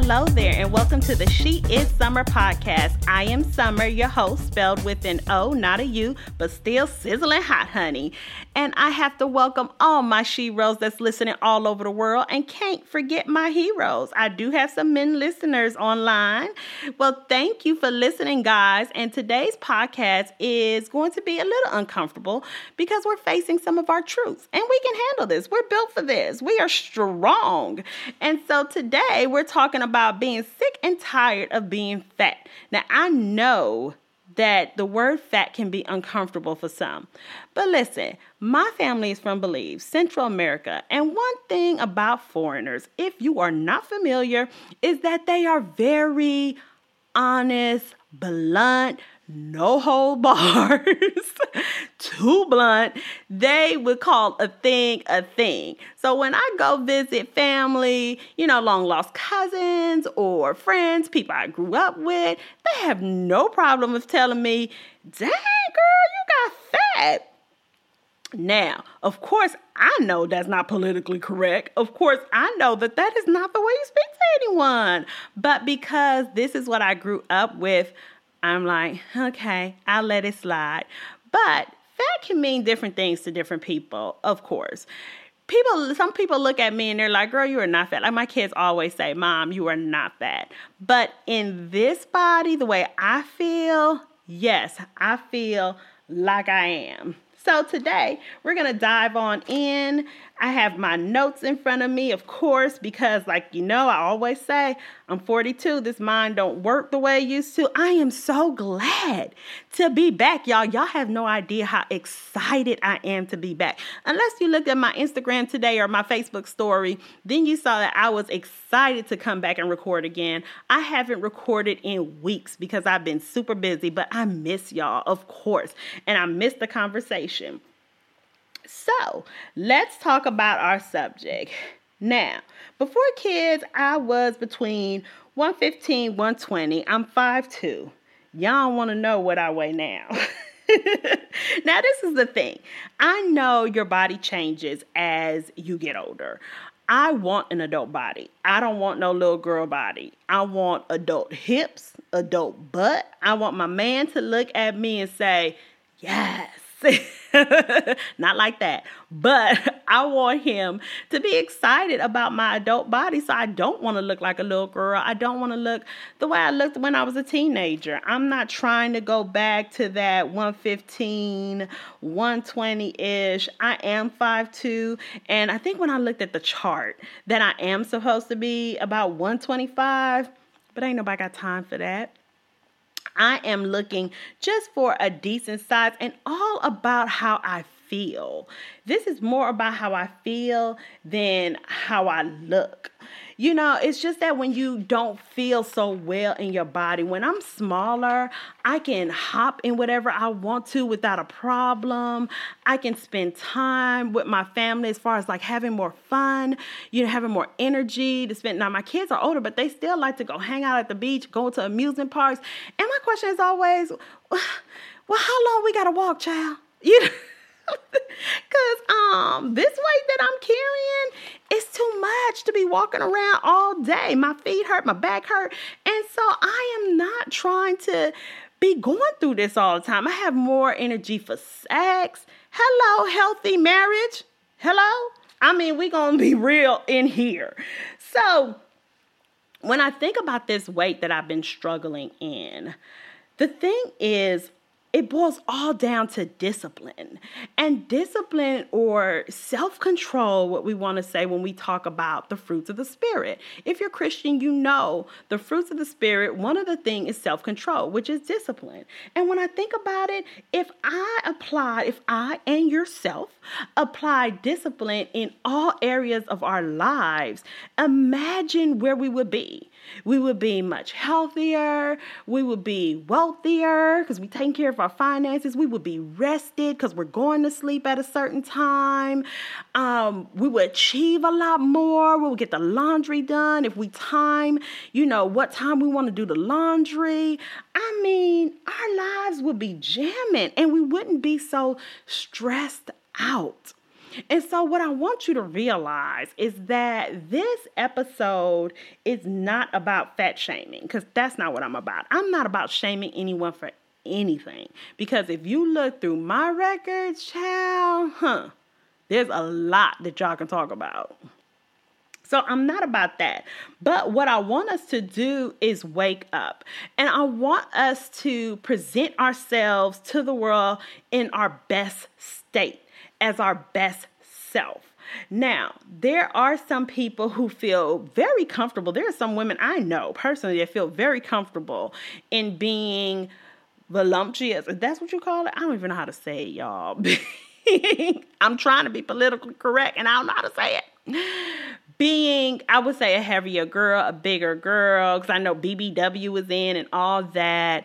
Hello there, and welcome to the She Is Sommer podcast. I am Sommer, your host, spelled with an O, not a U, but still sizzling hot, honey. And I have to welcome all my sheroes that's listening all over the world, and can't forget my heroes. I do have some men listeners online. Well, thank you for listening, guys. And today's podcast is going to be a little uncomfortable because we're facing some of our truths, and we can handle this. We're built for this. We are strong. And so today we're talking about being sick and tired of being fat. Now, I know that the word fat can be uncomfortable for some. But listen, my family is from Belize, Central America. And one thing about foreigners, if you are not familiar, is that they are very honest, blunt, no hold bars, too blunt, they would call a thing a thing. So when I go visit family, you know, long lost cousins or friends, people I grew up with, they have no problem with telling me, dang girl, you got fat. Now, of course, I know that's not politically correct. Of course, I know that that is not the way you speak to anyone. But because this is what I grew up with, I'm like, okay, I'll let it slide. But fat can mean different things to different people, of course. People, some people look at me and they're like, girl, you are not fat. Like my kids always say, mom, you are not fat. But in this body, the way I feel, yes, I feel like I am. So today we're to dive on in. I have my notes in front of me, of course, because like you know, I always say I'm 42. This mind don't work the way it used to. I am so glad to be back, y'all. Y'all have no idea how excited I am to be back. Unless you looked at my Instagram today or my Facebook story, then you saw that I was excited to come back and record again. I haven't recorded in weeks because I've been super busy, but I miss y'all, of course, and I miss the conversation. So, let's talk about our subject. Now, before kids, I was between 115, 120. I'm 5'2. Y'all want to know what I weigh now. now, this is the thing. I know your body changes as you get older. I want an adult body. I don't want no little girl body. I want adult hips, adult butt. I want my man to look at me and say, Yes, Not like that. But I want him to be excited about my adult body. So I don't want to look like a little girl. I don't want to look the way I looked when I was a teenager. I'm not trying to go back to that 115, 120 ish. I am 5'2. And I think when I looked at the chart that I am supposed to be about 125, but ain't nobody got time for that. I am looking just for a decent size and all about how I feel. This is more about how I feel than how I look. You know, it's just that when you don't feel so well in your body, when I'm smaller, I can hop in whatever I want to without a problem. I can spend time with my family as far as like having more fun, you know, having more energy to spend. Now, my kids are older, but they still like to go hang out at the beach, go to amusement parks. And my question is always, well, how long we got to walk, child? You know? Cause um this weight that I'm carrying is too much to be walking around all day. My feet hurt, my back hurt. And so I am not trying to be going through this all the time. I have more energy for sex. Hello, healthy marriage. Hello? I mean, we're gonna be real in here. So when I think about this weight that I've been struggling in, the thing is it boils all down to discipline. And discipline or self control, what we want to say when we talk about the fruits of the Spirit. If you're Christian, you know the fruits of the Spirit, one of the things is self control, which is discipline. And when I think about it, if I apply, if I and yourself apply discipline in all areas of our lives, imagine where we would be. We would be much healthier, we would be wealthier because we take care of our finances. We would be rested because we're going to sleep at a certain time. Um, we would achieve a lot more. We would get the laundry done if we time, you know, what time we want to do the laundry. I mean, our lives would be jamming and we wouldn't be so stressed out. And so, what I want you to realize is that this episode is not about fat shaming, because that's not what I'm about. I'm not about shaming anyone for anything. Because if you look through my records, child, huh, there's a lot that y'all can talk about. So I'm not about that. But what I want us to do is wake up. And I want us to present ourselves to the world in our best state, as our best self. Now, there are some people who feel very comfortable. There are some women I know personally that feel very comfortable in being voluptuous. That's what you call it? I don't even know how to say it, y'all. I'm trying to be politically correct and I don't know how to say it being, I would say, a heavier girl, a bigger girl, because I know BBW was in and all that.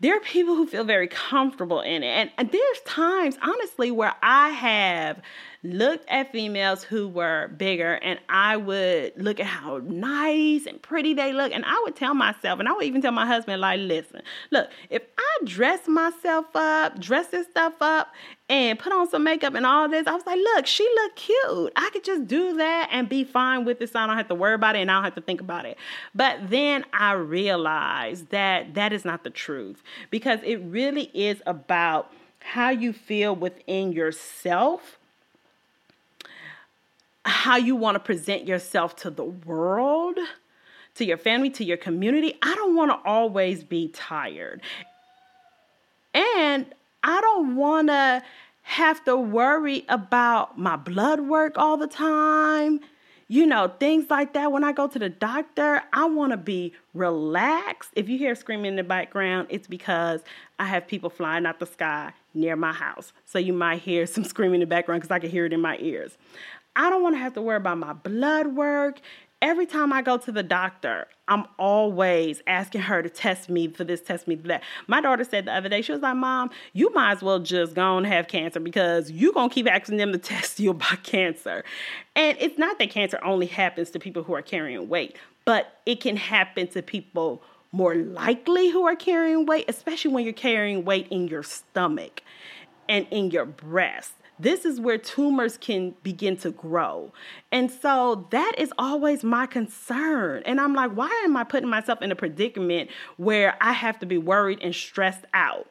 There are people who feel very comfortable in it. And, and there's times, honestly, where I have looked at females who were bigger and I would look at how nice and pretty they look. And I would tell myself, and I would even tell my husband, like, listen, look, if I dress myself up, dress this stuff up, and put on some makeup and all this, I was like, look, she looked cute. I could just do that and be fine with this. I don't have to worry about it and I don't have to think about it. But then I realized that that is not the truth because it really is about how you feel within yourself how you want to present yourself to the world, to your family, to your community. I don't want to always be tired. And I don't want to have to worry about my blood work all the time. You know, things like that. When I go to the doctor, I want to be relaxed. If you hear screaming in the background, it's because I have people flying out the sky near my house. So you might hear some screaming in the background because I can hear it in my ears. I don't want to have to worry about my blood work. Every time I go to the doctor, I'm always asking her to test me for this, test me for that. My daughter said the other day, she was like, Mom, you might as well just go and have cancer because you're going to keep asking them to test you about cancer. And it's not that cancer only happens to people who are carrying weight, but it can happen to people more likely who are carrying weight, especially when you're carrying weight in your stomach and in your breast this is where tumors can begin to grow. And so that is always my concern. And I'm like, why am I putting myself in a predicament where I have to be worried and stressed out?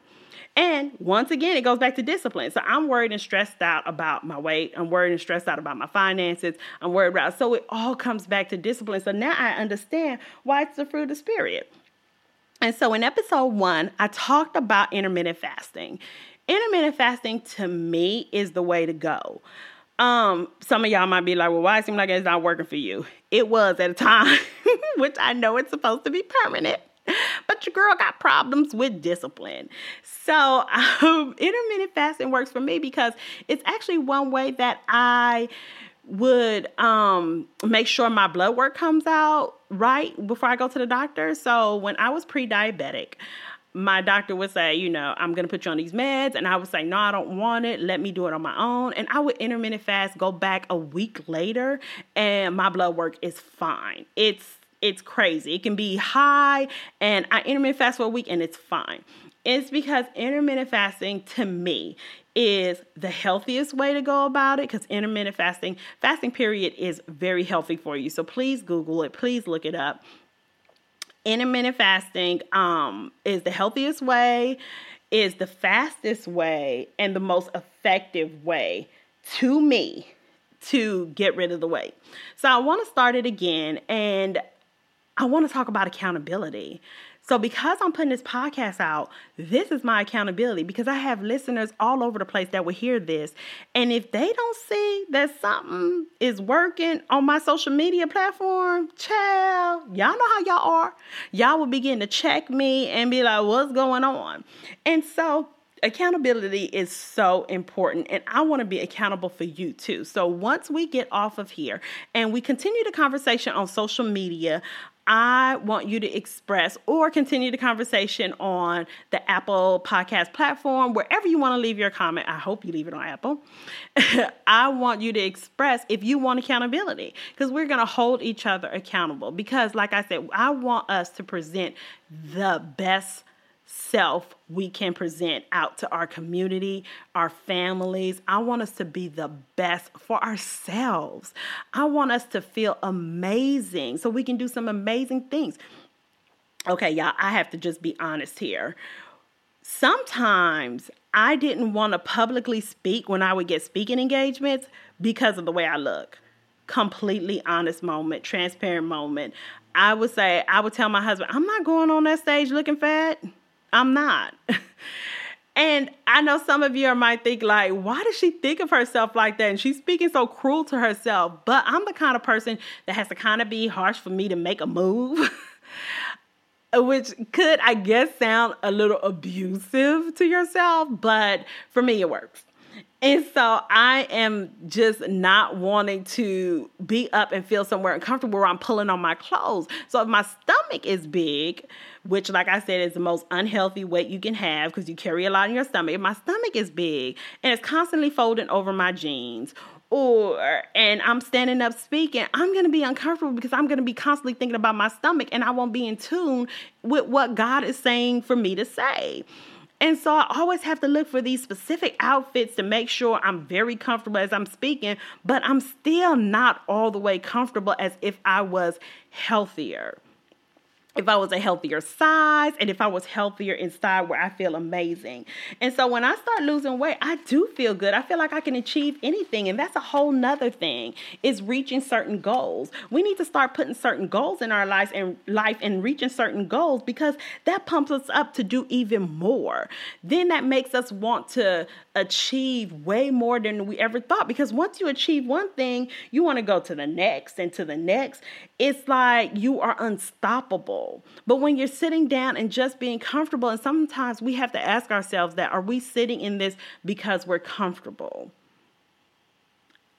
And once again, it goes back to discipline. So I'm worried and stressed out about my weight. I'm worried and stressed out about my finances. I'm worried about, so it all comes back to discipline. So now I understand why it's the fruit of the spirit. And so in episode one, I talked about intermittent fasting intermittent fasting to me is the way to go. Um, some of y'all might be like, well, why it seem like it's not working for you? It was at a time, which I know it's supposed to be permanent. But your girl got problems with discipline. So, um, intermittent fasting works for me because it's actually one way that I would um, make sure my blood work comes out right before I go to the doctor. So, when I was pre diabetic, my doctor would say, you know, I'm going to put you on these meds. And I would say, no, I don't want it. Let me do it on my own. And I would intermittent fast, go back a week later, and my blood work is fine. It's it's crazy. It can be high, and I intermittent fast for a week, and it's fine. It's because intermittent fasting to me is the healthiest way to go about it because intermittent fasting, fasting period is very healthy for you. So please Google it, please look it up intermittent fasting um, is the healthiest way, is the fastest way, and the most effective way to me to get rid of the weight. So I want to start it again and I want to talk about accountability. So, because I'm putting this podcast out, this is my accountability because I have listeners all over the place that will hear this. And if they don't see that something is working on my social media platform, child, y'all know how y'all are. Y'all will begin to check me and be like, what's going on? And so, accountability is so important and I want to be accountable for you too. So once we get off of here and we continue the conversation on social media, I want you to express or continue the conversation on the Apple podcast platform, wherever you want to leave your comment. I hope you leave it on Apple. I want you to express if you want accountability because we're going to hold each other accountable. Because, like I said, I want us to present the best self we can present out to our community, our families. I want us to be the best for ourselves. I want us to feel amazing so we can do some amazing things. Okay, y'all, I have to just be honest here. Sometimes I didn't want to publicly speak when I would get speaking engagements because of the way I look. Completely honest moment, transparent moment. I would say, I would tell my husband, I'm not going on that stage looking fat. I'm not. and I know some of you might think, like, why does she think of herself like that? And she's speaking so cruel to herself. But I'm the kind of person that has to kind of be harsh for me to make a move. Which could, I guess, sound a little abusive to yourself, but for me, it works. And so I am just not wanting to be up and feel somewhere uncomfortable where I'm pulling on my clothes. So if my stomach is big, which, like I said, is the most unhealthy weight you can have because you carry a lot in your stomach. If my stomach is big and it's constantly folding over my jeans, or and I'm standing up speaking, I'm going to be uncomfortable because I'm going to be constantly thinking about my stomach and I won't be in tune with what God is saying for me to say. And so I always have to look for these specific outfits to make sure I'm very comfortable as I'm speaking, but I'm still not all the way comfortable as if I was healthier if I was a healthier size and if I was healthier inside where I feel amazing. And so when I start losing weight, I do feel good. I feel like I can achieve anything. And that's a whole nother thing is reaching certain goals. We need to start putting certain goals in our lives and life and reaching certain goals because that pumps us up to do even more. Then that makes us want to achieve way more than we ever thought because once you achieve one thing, you want to go to the next and to the next. It's like you are unstoppable. But when you're sitting down and just being comfortable, and sometimes we have to ask ourselves that are we sitting in this because we're comfortable?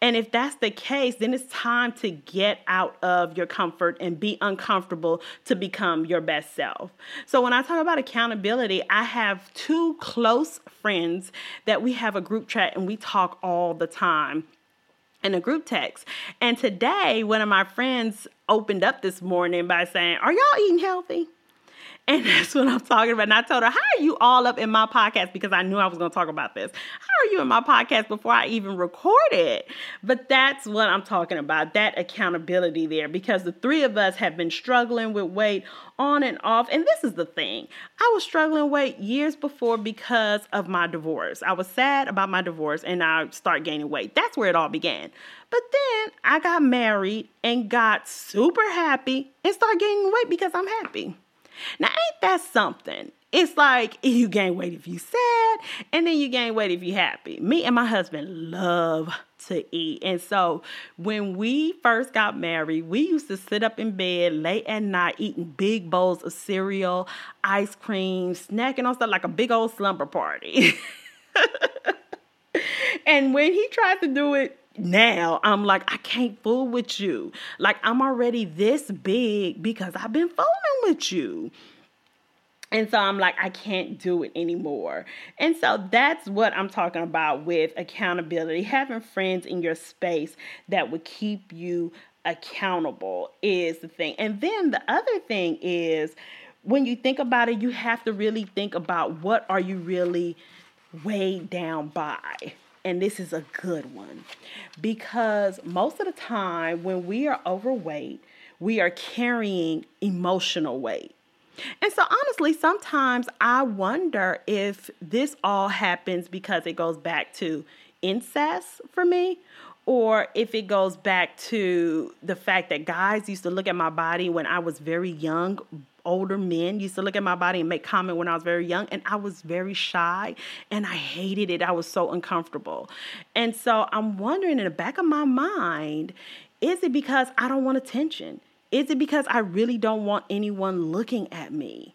And if that's the case, then it's time to get out of your comfort and be uncomfortable to become your best self. So, when I talk about accountability, I have two close friends that we have a group chat and we talk all the time in a group text. And today, one of my friends opened up this morning by saying, Are y'all eating healthy? And that's what I'm talking about. And I told her, How are you all up in my podcast? Because I knew I was going to talk about this. How are you in my podcast before I even recorded? But that's what I'm talking about that accountability there. Because the three of us have been struggling with weight on and off. And this is the thing I was struggling with weight years before because of my divorce. I was sad about my divorce and I start gaining weight. That's where it all began. But then I got married and got super happy and started gaining weight because I'm happy. Now, ain't that something? It's like you gain weight if you sad, and then you gain weight if you happy. Me and my husband love to eat. And so when we first got married, we used to sit up in bed late at night eating big bowls of cereal, ice cream, snacking on stuff like a big old slumber party. and when he tried to do it now I'm like, I can't fool with you. Like, I'm already this big because I've been fooling with you. And so I'm like, I can't do it anymore. And so that's what I'm talking about with accountability. Having friends in your space that would keep you accountable is the thing. And then the other thing is when you think about it, you have to really think about what are you really weighed down by and this is a good one because most of the time when we are overweight, we are carrying emotional weight. And so, honestly, sometimes I wonder if this all happens because it goes back to incest for me, or if it goes back to the fact that guys used to look at my body when I was very young, older men used to look at my body and make comment when I was very young and I was very shy and I hated it. I was so uncomfortable. And so I'm wondering in the back of my mind, is it because I don't want attention? Is it because I really don't want anyone looking at me?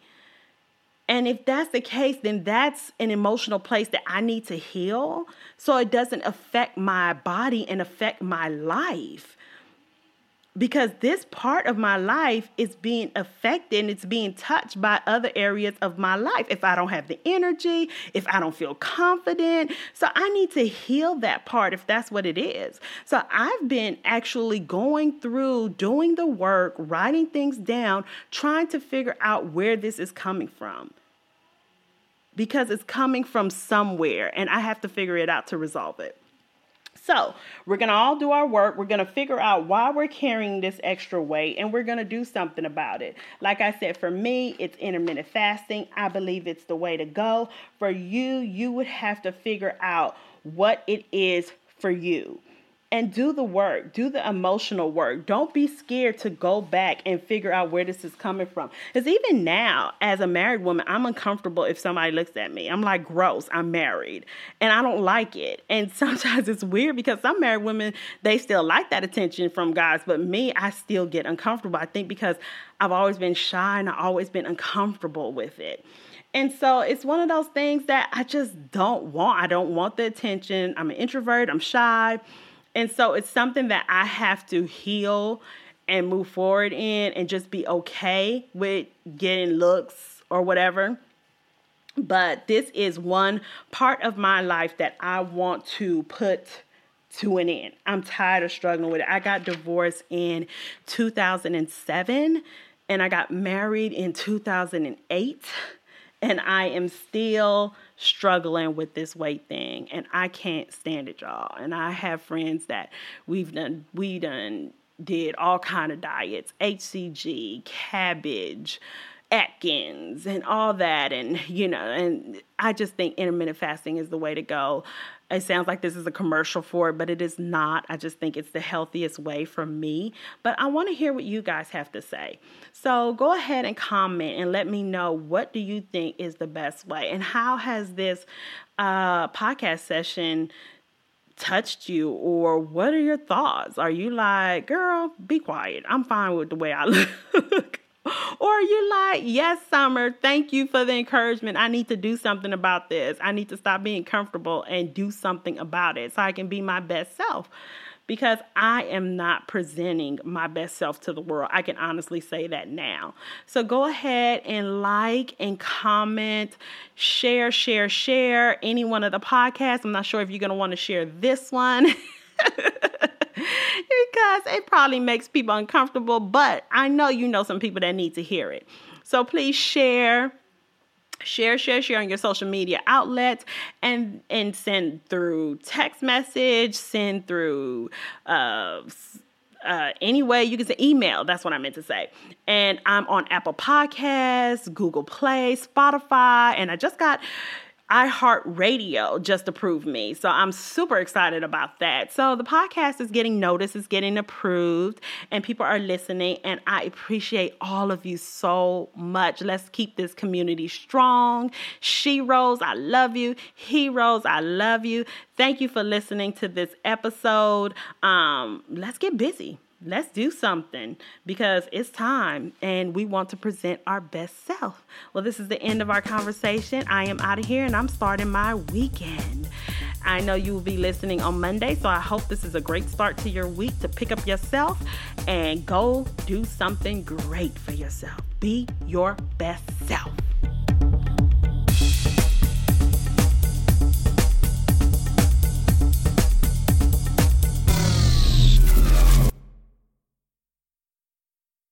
And if that's the case, then that's an emotional place that I need to heal so it doesn't affect my body and affect my life because this part of my life is being affected and it's being touched by other areas of my life. If I don't have the energy, if I don't feel confident, so I need to heal that part if that's what it is. So I've been actually going through doing the work, writing things down, trying to figure out where this is coming from. because it's coming from somewhere and I have to figure it out to resolve it. So, we're going to all do our work. We're going to figure out why we're carrying this extra weight and we're going to do something about it. Like I said, for me, it's intermittent fasting. I believe it's the way to go. For you, you would have to figure out what it is for you and do the work, do the emotional work. Don't be scared to go back and figure out where this is coming from. Because even now, as a married woman, I'm uncomfortable if somebody looks at me. I'm like, gross, I'm married. And I don't like it. And sometimes it's weird because some married women, they still like that attention from guys. But me, I still get uncomfortable. I think because I've always been shy and I've always been uncomfortable with it. And so it's one of those things that I just don't want. I don't want the attention. I'm an introvert, I'm shy. And so it's something that I have to heal and move forward in and just be okay with getting looks or whatever. But this is one part of my life that I want to put to an end. I'm tired of struggling with it. I got divorced in 2007 and I got married in 2008 and I am still struggling with this weight thing and I can't stand it y'all. And I have friends that we've done we done did all kind of diets HCG cabbage Atkins and all that and you know and I just think intermittent fasting is the way to go it sounds like this is a commercial for it, but it is not. I just think it's the healthiest way for me. But I want to hear what you guys have to say. So go ahead and comment and let me know what do you think is the best way and how has this uh, podcast session touched you or what are your thoughts? Are you like, girl, be quiet. I'm fine with the way I look. or you like, yes, Sommer, thank you for the encouragement. I need to do something about this. I need to stop being comfortable and do something about it so I can be my best self. Because I am not presenting my best self to the world. I can honestly say that now. So go ahead and like and comment, share, share, share any one of the podcasts. I'm not sure if you're going to want to share this one. because it probably makes people uncomfortable, but I know you know some people that need to hear it. So please share share share share on your social media outlets and and send through text message send through uh uh, you can say email. That's what I meant to say. And I'm on Apple Podcasts, Google Play, Spotify, and I just got iHeartRadio just approved me. So I'm super excited about that. So the podcast is getting noticed, it's getting approved, and people are listening. And I appreciate all of you so much. Let's keep this community strong. Sheroes, I love you. Heroes, I love you. Thank you for listening to this episode. Um, let's get busy let's do something because it's time and we want to present our best self. Well, this is the end of our conversation. I am out of here and I'm starting my weekend. I know you will be listening on Monday, so I hope this is a great start to your week to pick up yourself and go do something great for yourself. Be your best self.